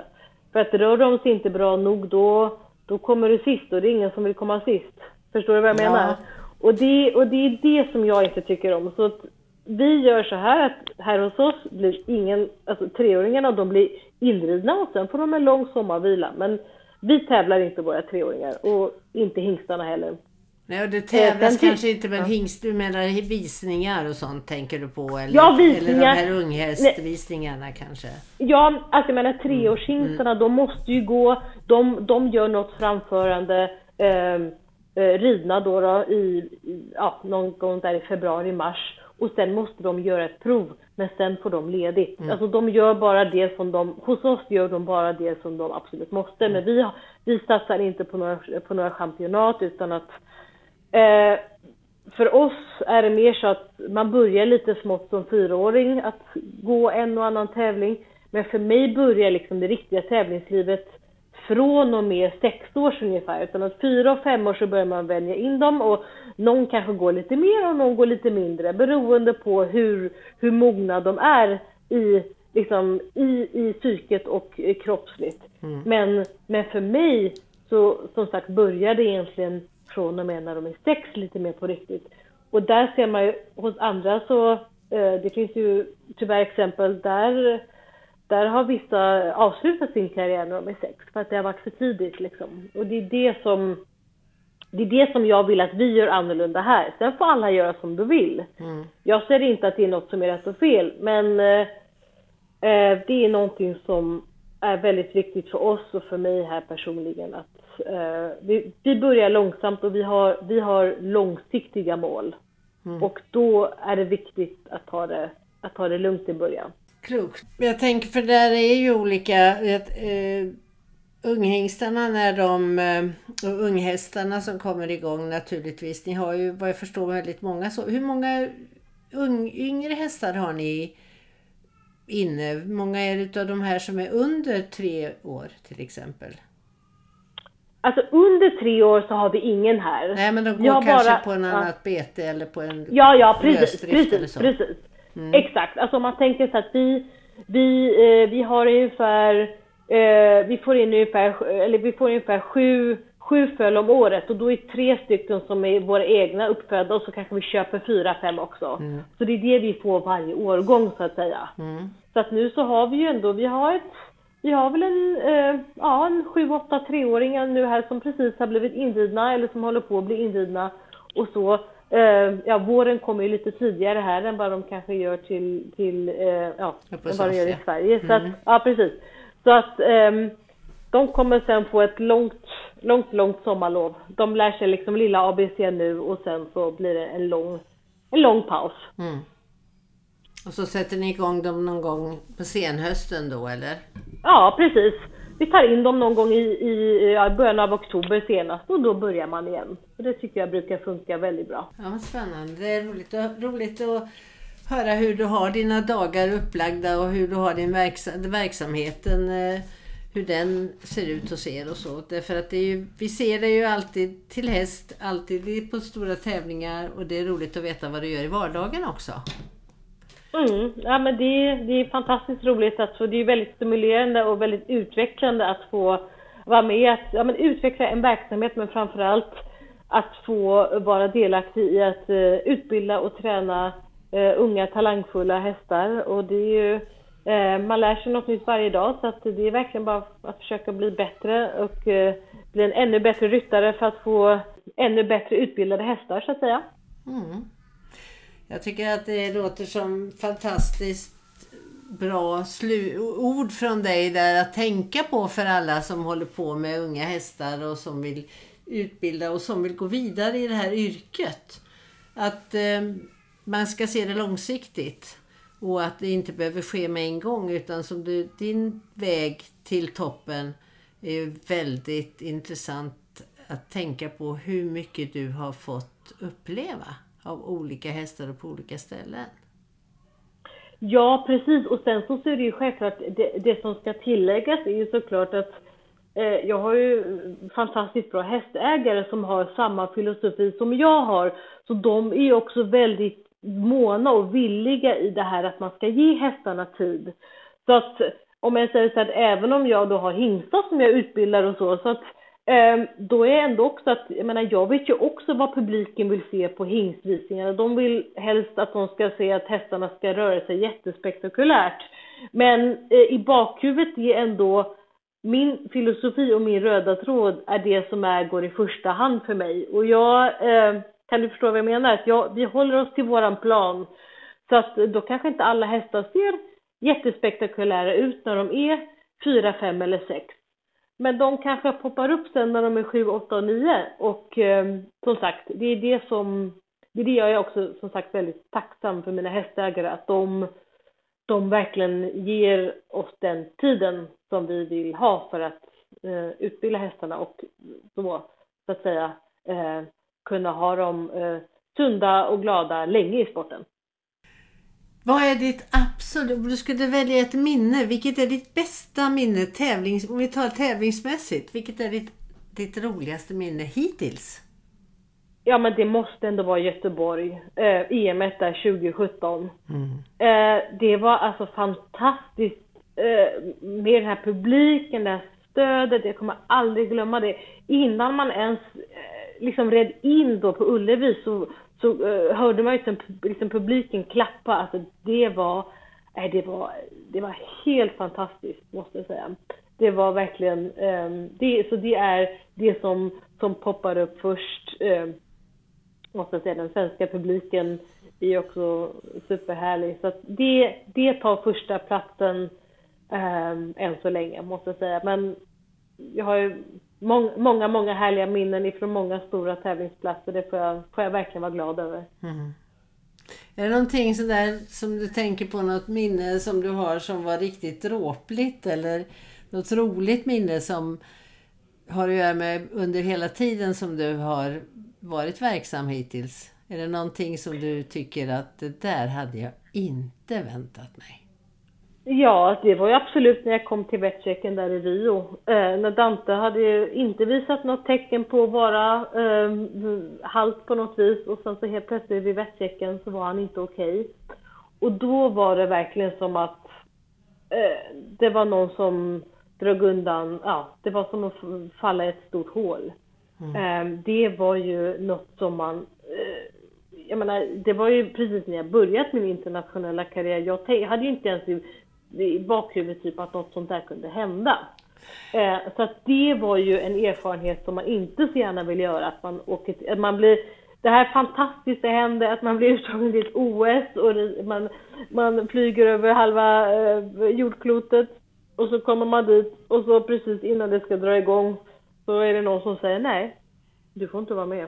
För att rör de sig inte bra nog då, då kommer du sist och det är ingen som vill komma sist. Förstår du vad jag menar? Ja. Och, det, och det är det som jag inte tycker om. Så att vi gör så här att här hos oss blir ingen, alltså treåringarna de blir inridna och sen får de en lång sommarvila. Men vi tävlar inte våra treåringar och inte hingstarna heller. Nej, och det tävlas eh, kanske inte med ja. hingst, du menar visningar och sånt tänker du på? Eller, ja, visningar. Eller de här unghästvisningarna kanske? Ja, alltså jag menar treårshingstarna, mm. de måste ju gå, de, de gör något framförande eh, eh, ridna då, då i, ja, någon gång där i februari, mars och sen måste de göra ett prov, men sen får de ledigt. Mm. Alltså de gör bara det som de, hos oss gör de bara det som de absolut måste, mm. men vi, vi satsar inte på några, på några championat utan att eh, för oss är det mer så att man börjar lite smått som fyraåring att gå en och annan tävling. Men för mig börjar liksom det riktiga tävlingslivet från och med sex års ungefär. Utan att fyra och fem år så börjar man vänja in dem och någon kanske går lite mer och någon går lite mindre beroende på hur, hur mogna de är i, liksom, i, i psyket och kroppsligt. Mm. Men, men för mig så som sagt börjar det egentligen från och med när de är sex lite mer på riktigt. Och där ser man ju hos andra så, eh, det finns ju tyvärr exempel där där har vissa avslutat sin karriär när de är sex för att det har varit för tidigt liksom. Och det är det som det är det som jag vill att vi gör annorlunda här. Sen får alla göra som de vill. Mm. Jag ser inte att det är något som är rätt och fel, men eh, eh, det är någonting som är väldigt viktigt för oss och för mig här personligen. Att, eh, vi, vi, börjar långsamt och vi har, vi har långsiktiga mål. Mm. Och då är det viktigt att ta det, att ta det lugnt i början. Klokt. Jag tänker, för där är ju olika... Eh, Unghingstarna när de, eh, och unghästarna som kommer igång naturligtvis. Ni har ju vad jag förstår väldigt många så. Hur många ung, yngre hästar har ni inne? Hur många är det av de här som är under tre år till exempel? Alltså under tre år så har vi ingen här. Nej men de går jag kanske bara, på en ja. annat bete eller på en Ja, ja precis. precis, precis. Mm. Exakt. Alltså om man tänker så att vi, vi, eh, vi har ungefär Eh, vi får in ungefär, eller vi får ungefär sju, sju föl om året och då är tre stycken som är våra egna uppfödda och så kanske vi köper fyra, fem också. Mm. Så det är det vi får varje årgång så att säga. Mm. Så att nu så har vi ju ändå, vi har ett vi har väl en, eh, ja, en sju, åtta treåringar nu här som precis har blivit inridna eller som håller på att bli inridna och så. Eh, ja, våren kommer ju lite tidigare här än vad de kanske gör till, till eh, ja, än vad de gör i Sverige. Så att, mm. ja precis. Så att um, de kommer sen få ett långt, långt, långt sommarlov. De lär sig liksom lilla ABC nu och sen så blir det en lång, en lång paus. Mm. Och så sätter ni igång dem någon gång på senhösten då eller? Ja precis. Vi tar in dem någon gång i, i ja, början av oktober senast och då börjar man igen. Och det tycker jag brukar funka väldigt bra. Ja, spännande. Det är roligt, roligt att höra hur du har dina dagar upplagda och hur du har din verks verksamheten. Eh, hur den ser ut hos er och så. Därför att det är ju, vi ser det ju alltid till häst, alltid på stora tävlingar och det är roligt att veta vad du gör i vardagen också. Mm, ja men det, det är fantastiskt roligt att få, det är väldigt stimulerande och väldigt utvecklande att få vara med att ja, men utveckla en verksamhet men framförallt att få vara delaktig i att uh, utbilda och träna uh, unga talangfulla hästar och det är ju uh, man lär sig något nytt varje dag så att det är verkligen bara att försöka bli bättre och bli en ännu bättre ryttare för att få ännu bättre utbildade hästar så att säga. Mm. Jag tycker att det låter som fantastiskt bra ord från dig där att tänka på för alla som håller på med unga hästar och som vill utbilda och som vill gå vidare i det här yrket. Att eh, man ska se det långsiktigt och att det inte behöver ske med en gång utan som du, din väg till toppen är väldigt intressant att tänka på hur mycket du har fått uppleva av olika hästar och på olika ställen. Ja, precis. Och sen så är det ju självklart, det, det som ska tilläggas är ju såklart att eh, jag har ju fantastiskt bra hästägare som har samma filosofi som jag har. Så de är också väldigt måna och villiga i det här att man ska ge hästarna tid. Så att om jag säger så att även om jag då har hingstar som jag utbildar och så, så att eh, Ehm, då är ändå också att, jag menar jag vet ju också vad publiken vill se på hingstvisningarna. De vill helst att de ska se att hästarna ska röra sig jättespektakulärt. Men eh, i bakhuvudet är ändå min filosofi och min röda tråd är det som är, går i första hand för mig. Och jag, eh, kan du förstå vad jag menar? Att jag, vi håller oss till våran plan. Så att eh, då kanske inte alla hästar ser jättespektakulära ut när de är 4, 5 eller sex. Men de kanske poppar upp sen när de är 7, 8 och 9 och eh, som sagt, det är det som, det är det jag är också som sagt väldigt tacksam för mina hästägare att de, de verkligen ger oss den tiden som vi vill ha för att eh, utbilda hästarna och så, så att säga eh, kunna ha dem eh, sunda och glada länge i sporten. Vad är ditt absolut, om du skulle välja ett minne, vilket är ditt bästa minne tävlings, om vi tar tävlingsmässigt, vilket är ditt, ditt roligaste minne hittills? Ja men det måste ändå vara Göteborg, eh, EM där 2017. Mm. Eh, det var alltså fantastiskt eh, med den här publiken, det här stödet, jag kommer aldrig glömma det. Innan man ens eh, liksom red in då på Ullevi så så eh, hörde man ju liksom, liksom publiken klappa. Alltså det var, nej, det var, det var helt fantastiskt måste jag säga. Det var verkligen, eh, det, så det är det som, som poppar upp först. Ehm, måste jag säga, den svenska publiken är också superhärlig. Så att det, det tar första platsen ehm, än så länge måste jag säga. Men jag har ju många, många härliga minnen ifrån många stora tävlingsplatser. Det får jag, får jag verkligen vara glad över. Mm. Är det någonting sådär som du tänker på, något minne som du har som var riktigt dråpligt eller något roligt minne som har att göra med under hela tiden som du har varit verksam hittills? Är det någonting som du tycker att det där hade jag inte väntat mig? Ja, det var ju absolut när jag kom till vettchecken där i Rio. Eh, när Dante hade ju inte visat något tecken på att vara eh, halt på något vis och sen så helt plötsligt vid vettchecken så var han inte okej. Okay. Och då var det verkligen som att eh, det var någon som drog undan, ja, det var som att falla i ett stort hål. Mm. Eh, det var ju något som man eh, jag menar, det var ju precis när jag börjat min internationella karriär. Jag hade ju inte ens i bakhuvudet typ att något sånt där kunde hända. Eh, så att det var ju en erfarenhet som man inte så gärna vill göra, att man åker att man blir det här fantastiska hände, att man blir uttagen till ett OS och man, man flyger över halva eh, jordklotet och så kommer man dit och så precis innan det ska dra igång så är det någon som säger nej, du får inte vara med.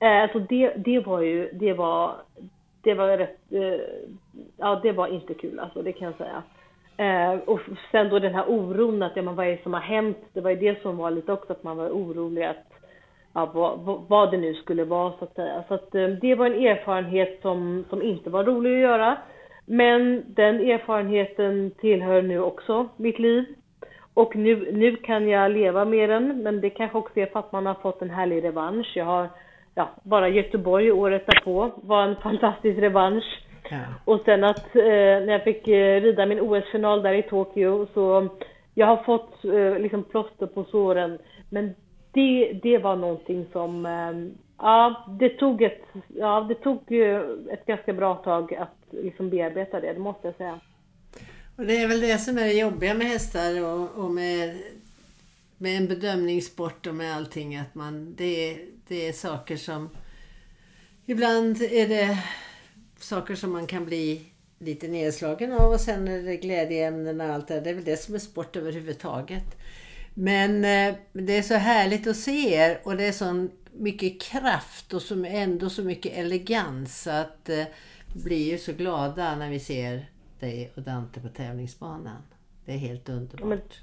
Eh, så det, det var ju, det var, det var rätt, eh, ja det var inte kul alltså, det kan jag säga. Eh, och sen då den här oron att, ja men vad är det som har hänt? Det var ju det som var lite också, att man var orolig att, ja vad, vad det nu skulle vara så att säga. Så att eh, det var en erfarenhet som, som inte var rolig att göra. Men den erfarenheten tillhör nu också mitt liv. Och nu, nu kan jag leva med den, men det kanske också är för att man har fått en härlig revansch. Jag har ja, bara Göteborg året därpå var en fantastisk revansch. Ja. Och sen att eh, när jag fick eh, rida min OS-final där i Tokyo så jag har fått eh, liksom plåster på såren. Men det, det var någonting som, eh, ja det tog ett, ja det tog ett ganska bra tag att liksom bearbeta det, det måste jag säga. Och det är väl det som är det jobbiga med hästar och, och med med en bedömningssport och med allting att man, det, är, det är saker som... Ibland är det saker som man kan bli lite nedslagen av och sen är det glädjeämnen och allt det Det är väl det som är sport överhuvudtaget. Men eh, det är så härligt att se er och det är så mycket kraft och som ändå så mycket elegans att eh, vi blir ju så glada när vi ser dig och Dante på tävlingsbanan. Det är helt underbart.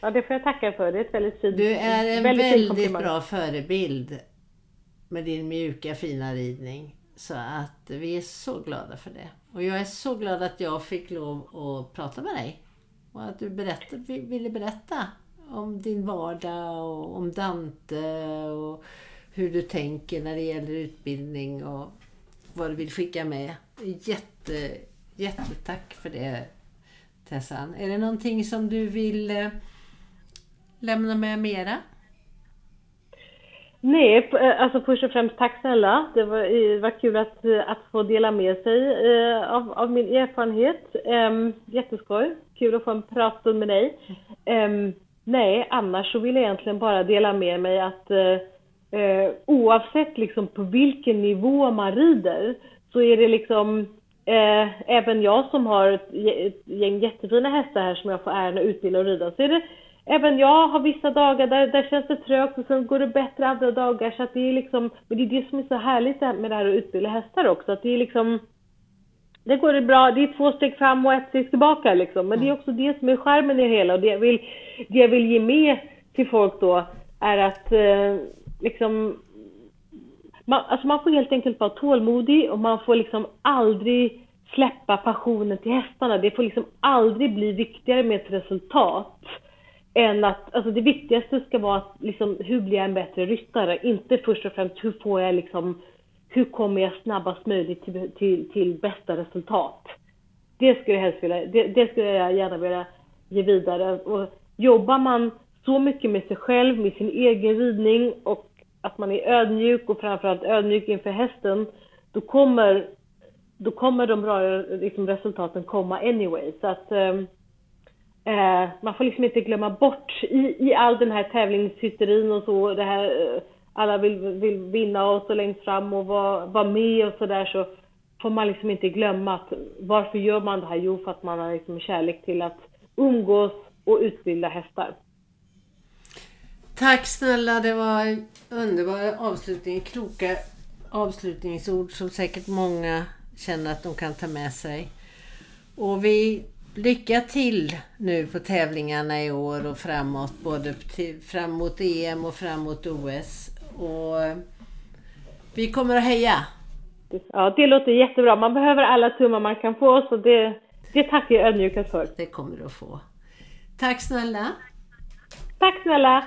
Ja, det får jag tacka för. Det är ett väldigt fint Du är en väldigt, väldigt bra förebild. med din mjuka fina ridning. Så att vi är så glada för det. Och jag är så glad att jag fick lov att prata med dig. Och att du berätta, ville berätta om din vardag och om Dante och hur du tänker när det gäller utbildning och vad du vill skicka med. Jätte, jättetack för det Tessan. Är det någonting som du vill eh, lämna med mera? Nej, eh, alltså först och främst tack snälla. Det var, eh, det var kul att, eh, att få dela med sig eh, av, av, min erfarenhet. Eh, jätteskoj. Kul att få en pratstund med dig. Eh, nej, annars så vill jag egentligen bara dela med mig att eh, oavsett liksom på vilken nivå man rider så är det liksom även jag som har ett, ett gäng jättefina hästar här som jag får äran att utbilda och rida så är det även jag har vissa dagar där, där känns det trögt och sen går det bättre andra dagar. Så att det är liksom, men det är det som är så härligt med det här att utbilda hästar också. Att det är liksom, det går det bra, det är två steg fram och ett steg tillbaka liksom. Men det är också det som är skärmen i det hela och det jag vill, det jag vill ge med till folk då är att eh, liksom man, alltså man får helt enkelt vara tålmodig och man får liksom aldrig släppa passionen till hästarna. Det får liksom aldrig bli viktigare med ett resultat än att, alltså det viktigaste ska vara att, liksom, hur blir jag en bättre ryttare? Inte först och främst hur får jag liksom, hur kommer jag snabbast möjligt till, till, till bästa resultat? Det skulle jag helst vilja, det, det skulle jag gärna vilja ge vidare. Och jobbar man så mycket med sig själv, med sin egen ridning och att man är ödmjuk och framförallt ödmjuk inför hästen, då kommer, då kommer de bra liksom, resultaten komma anyway. Så att um, Eh, man får liksom inte glömma bort i, i all den här tävlingshysterin och så, det här, eh, alla vill, vill vinna och så längst fram och vara, var med och sådär så får man liksom inte glömma att varför gör man det här? Jo, för att man har liksom kärlek till att umgås och utbilda hästar. Tack snälla, det var en underbar avslutning. Kloka avslutningsord som säkert många känner att de kan ta med sig. Och vi lycka till nu på tävlingarna i år och framåt. Både fram mot EM och fram mot OS. Och vi kommer att heja. Ja, det låter jättebra. Man behöver alla tummar man kan få, så det, det tackar jag ödmjukast för. Det kommer du att få. Tack snälla. Tack snälla.